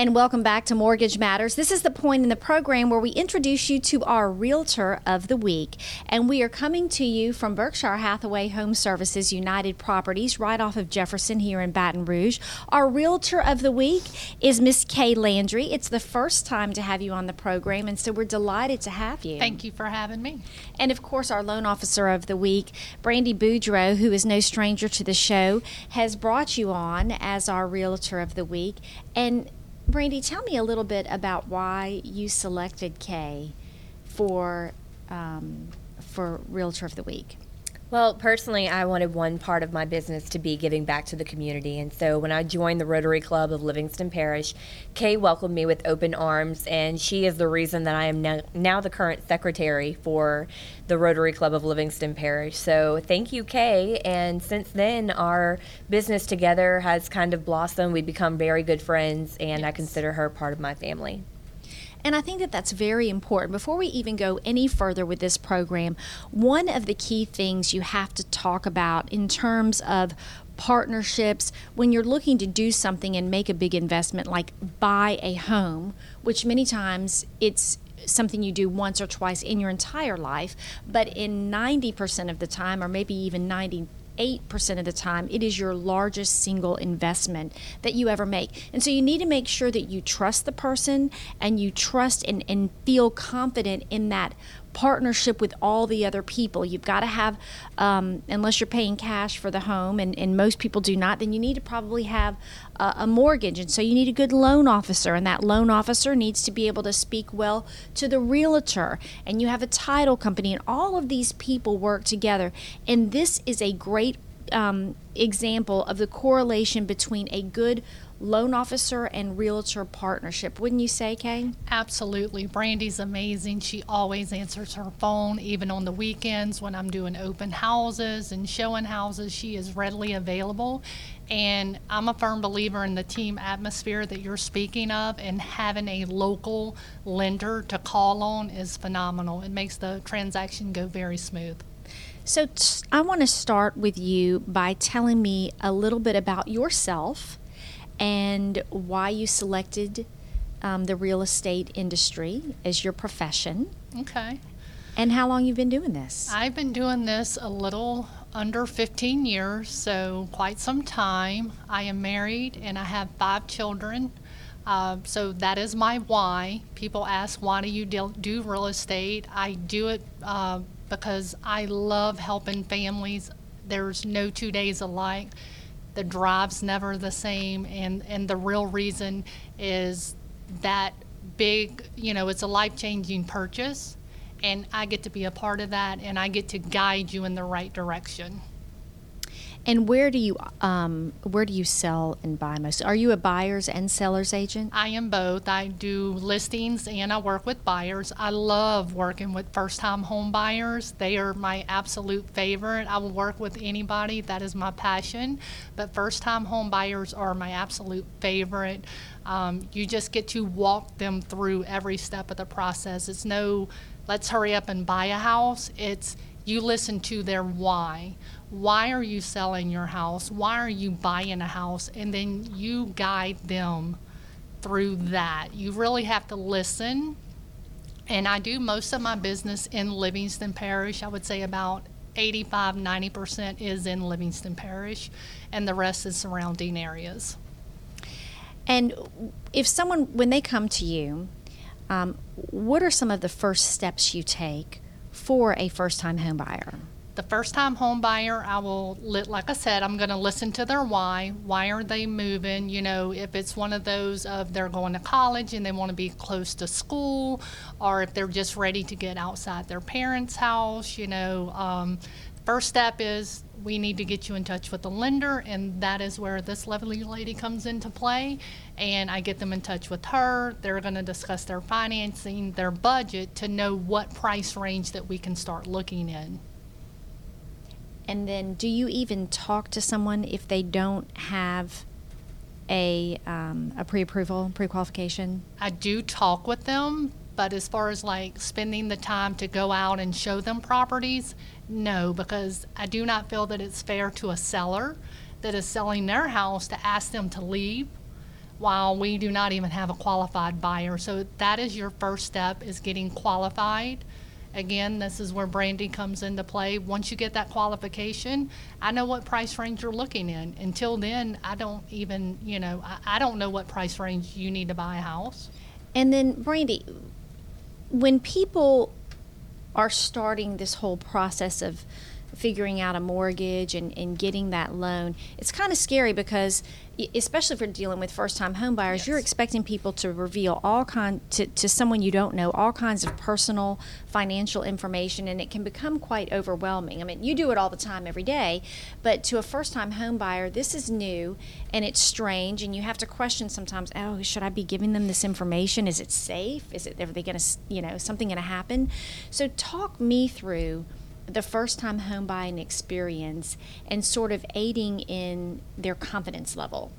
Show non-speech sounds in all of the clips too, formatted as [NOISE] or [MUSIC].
And welcome back to Mortgage Matters. This is the point in the program where we introduce you to our Realtor of the Week. And we are coming to you from Berkshire Hathaway Home Services United Properties, right off of Jefferson here in Baton Rouge. Our Realtor of the Week is Miss Kay Landry. It's the first time to have you on the program, and so we're delighted to have you. Thank you for having me. And of course, our loan officer of the week, Brandy Boudreau, who is no stranger to the show, has brought you on as our Realtor of the Week. And Brandy, tell me a little bit about why you selected Kay for um, for Realtor of the Week. Well, personally, I wanted one part of my business to be giving back to the community. And so when I joined the Rotary Club of Livingston Parish, Kay welcomed me with open arms, and she is the reason that I am now, now the current secretary for the Rotary Club of Livingston Parish. So thank you, Kay. And since then, our business together has kind of blossomed. We've become very good friends, and I consider her part of my family. And I think that that's very important. Before we even go any further with this program, one of the key things you have to talk about in terms of partnerships when you're looking to do something and make a big investment like buy a home, which many times it's something you do once or twice in your entire life, but in 90% of the time, or maybe even 90 8% of the time, it is your largest single investment that you ever make. And so you need to make sure that you trust the person and you trust and, and feel confident in that partnership with all the other people. You've got to have, um, unless you're paying cash for the home, and, and most people do not, then you need to probably have a, a mortgage. And so you need a good loan officer, and that loan officer needs to be able to speak well to the realtor. And you have a title company, and all of these people work together. And this is a great um, example of the correlation between a good loan officer and realtor partnership. Wouldn't you say, Kay? Absolutely. Brandy's amazing. She always answers her phone, even on the weekends when I'm doing open houses and showing houses. She is readily available. And I'm a firm believer in the team atmosphere that you're speaking of, and having a local lender to call on is phenomenal. It makes the transaction go very smooth. So, t- I want to start with you by telling me a little bit about yourself and why you selected um, the real estate industry as your profession. Okay. And how long you've been doing this? I've been doing this a little under 15 years, so quite some time. I am married and I have five children. Uh, so that is my why. People ask, why do you do real estate? I do it uh, because I love helping families. There's no two days alike the drive's never the same and and the real reason is that big you know it's a life-changing purchase and I get to be a part of that and I get to guide you in the right direction. And where do you um, where do you sell and buy most? Are you a buyers and sellers agent? I am both. I do listings and I work with buyers. I love working with first time home buyers. They are my absolute favorite. I will work with anybody. That is my passion. But first time home buyers are my absolute favorite. Um, you just get to walk them through every step of the process. It's no let's hurry up and buy a house. It's you listen to their why why are you selling your house? Why are you buying a house? And then you guide them through that. You really have to listen. And I do most of my business in Livingston Parish. I would say about 85 90% is in Livingston Parish, and the rest is surrounding areas. And if someone, when they come to you, um, what are some of the first steps you take for a first time home buyer? The first time home buyer, I will, like I said, I'm going to listen to their why. Why are they moving? You know, if it's one of those of they're going to college and they want to be close to school, or if they're just ready to get outside their parents' house, you know, um, first step is we need to get you in touch with the lender, and that is where this lovely lady comes into play. And I get them in touch with her. They're going to discuss their financing, their budget to know what price range that we can start looking in. And then, do you even talk to someone if they don't have a um, a pre-approval, pre-qualification? I do talk with them, but as far as like spending the time to go out and show them properties, no, because I do not feel that it's fair to a seller that is selling their house to ask them to leave while we do not even have a qualified buyer. So that is your first step is getting qualified. Again, this is where Brandy comes into play. Once you get that qualification, I know what price range you're looking in. Until then, I don't even, you know, I, I don't know what price range you need to buy a house. And then, Brandy, when people are starting this whole process of figuring out a mortgage and, and getting that loan, it's kind of scary because, especially if you're dealing with first time home buyers, you're expecting people to reveal all kind to, to someone you don't know all kinds of personal financial information and it can become quite overwhelming. I mean, you do it all the time every day, but to a first time homebuyer, this is new and it's strange and you have to question sometimes, oh, should I be giving them this information? Is it safe? Is it are they going to, you know, something going to happen? So talk me through the first time home buying experience and sort of aiding in their confidence level.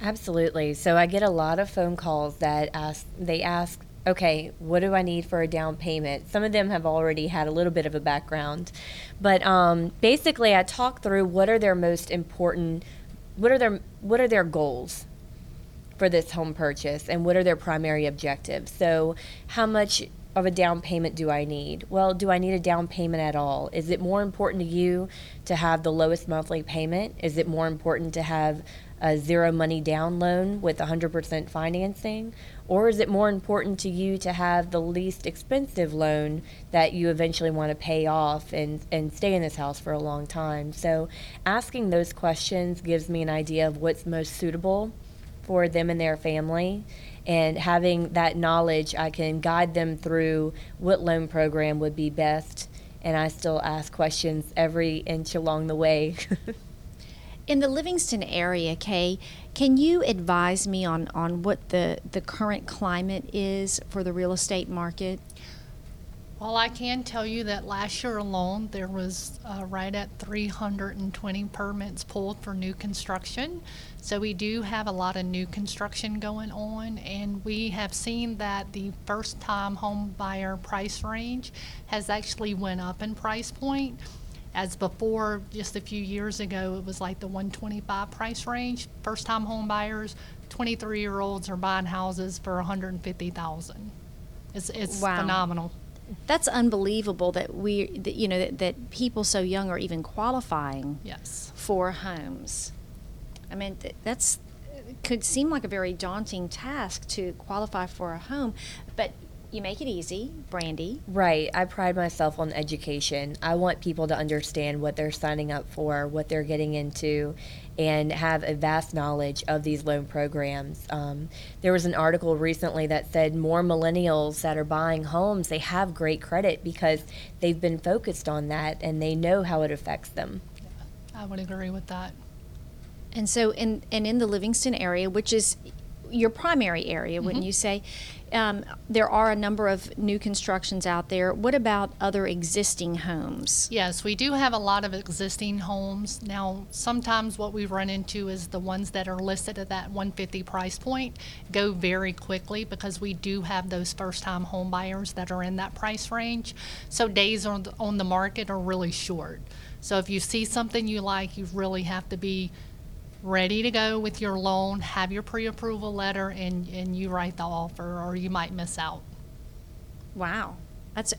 Absolutely. So I get a lot of phone calls that ask they ask, okay, what do I need for a down payment? Some of them have already had a little bit of a background, but um, basically, I talk through what are their most important, what are their what are their goals for this home purchase, and what are their primary objectives. So, how much of a down payment do I need? Well, do I need a down payment at all? Is it more important to you to have the lowest monthly payment? Is it more important to have a zero money down loan with 100% financing? Or is it more important to you to have the least expensive loan that you eventually want to pay off and, and stay in this house for a long time? So, asking those questions gives me an idea of what's most suitable for them and their family. And having that knowledge, I can guide them through what loan program would be best. And I still ask questions every inch along the way. [LAUGHS] In the Livingston area, Kay, can you advise me on, on what the, the current climate is for the real estate market? Well, I can tell you that last year alone, there was uh, right at 320 permits pulled for new construction. So we do have a lot of new construction going on, and we have seen that the first-time home buyer price range has actually went up in price point. As before, just a few years ago, it was like the 125 price range. First-time home buyers, 23-year-olds are buying houses for 150,000. It's it's Wow. phenomenal. That's unbelievable that we, that, you know, that, that people so young are even qualifying Yes. for homes. I mean, th- that's could seem like a very daunting task to qualify for a home, but you make it easy, Brandy. Right. I pride myself on education. I want people to understand what they're signing up for, what they're getting into, and have a vast knowledge of these loan programs. Um, there was an article recently that said more millennials that are buying homes, they have great credit because they've been focused on that and they know how it affects them. I would agree with that. And so, in and in the Livingston area, which is your primary area, wouldn't you say? Um, there are a number of new constructions out there. What about other existing homes? Yes, we do have a lot of existing homes. Now, sometimes what we run into is the ones that are listed at that 150 price point go very quickly because we do have those first-time home buyers that are in that price range. So days on the, on the market are really short. So if you see something you like, you really have to be ready to go with your loan, have your pre-approval letter, and, and you write the offer, or you might miss out. Wow, that's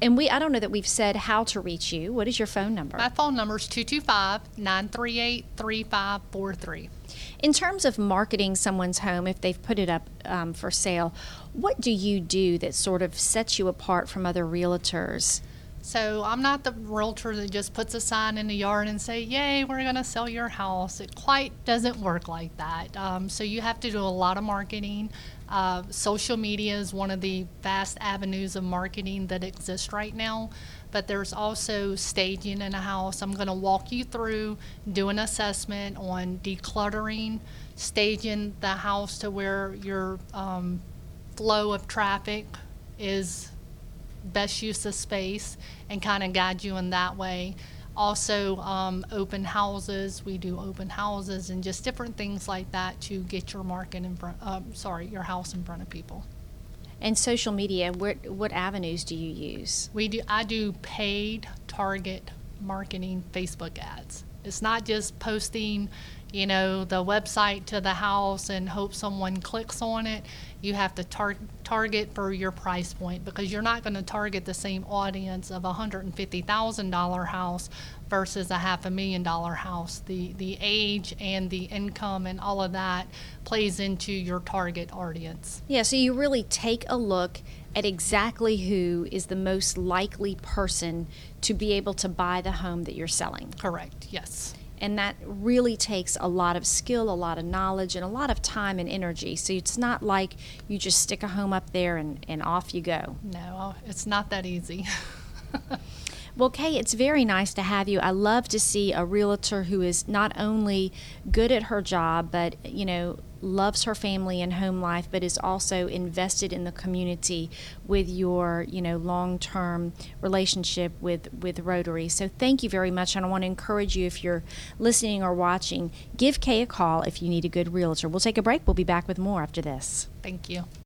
and we. I don't know that we've said how to reach you. What is your phone number? My phone number is 225 938 3543. In terms of marketing someone's home, if they've put it up um, for sale, what do you do that sort of sets you apart from other realtors? So I'm not the realtor that just puts a sign in the yard and say, "Yay, we're going to sell your house." It quite doesn't work like that. Um, so you have to do a lot of marketing. Uh, social media is one of the vast avenues of marketing that exist right now. But there's also staging in a house. I'm going to walk you through, do an assessment on decluttering, staging the house to where your um, flow of traffic is best use of space and kind of guide you in that way. Also, um, open houses. We do open houses and just different things like that to get your market in front. Uh, sorry, your house in front of people. And social media, what what avenues do you use? We do. I do paid target marketing Facebook ads. It's not just posting you know, the website to the house and hope someone clicks on it. You have to tar- target for your price point because you're not going to target the same audience of a $150,000 house versus a half a million dollar house. The, the age and the income and all of that plays into your target audience. Yeah, so you really take a look at exactly who is the most likely person to be able to buy the home that you're selling. Correct, yes. And that really takes a lot of skill, a lot of knowledge, and a lot of time and energy. So it's not like you just stick a home up there and, and off you go. No, oh, it's not that easy. [LAUGHS] Well, Kay, it's very nice to have you. I love to see a realtor who is not only good at her job, but, you know, loves her family and home life, but is also invested in the community with your, you know, long-term relationship with with Rotary. So thank you very much, and I want to encourage you if you're listening or watching, give Kay a call if you need a good realtor. We'll take a break. We'll be back with more after this. Thank you.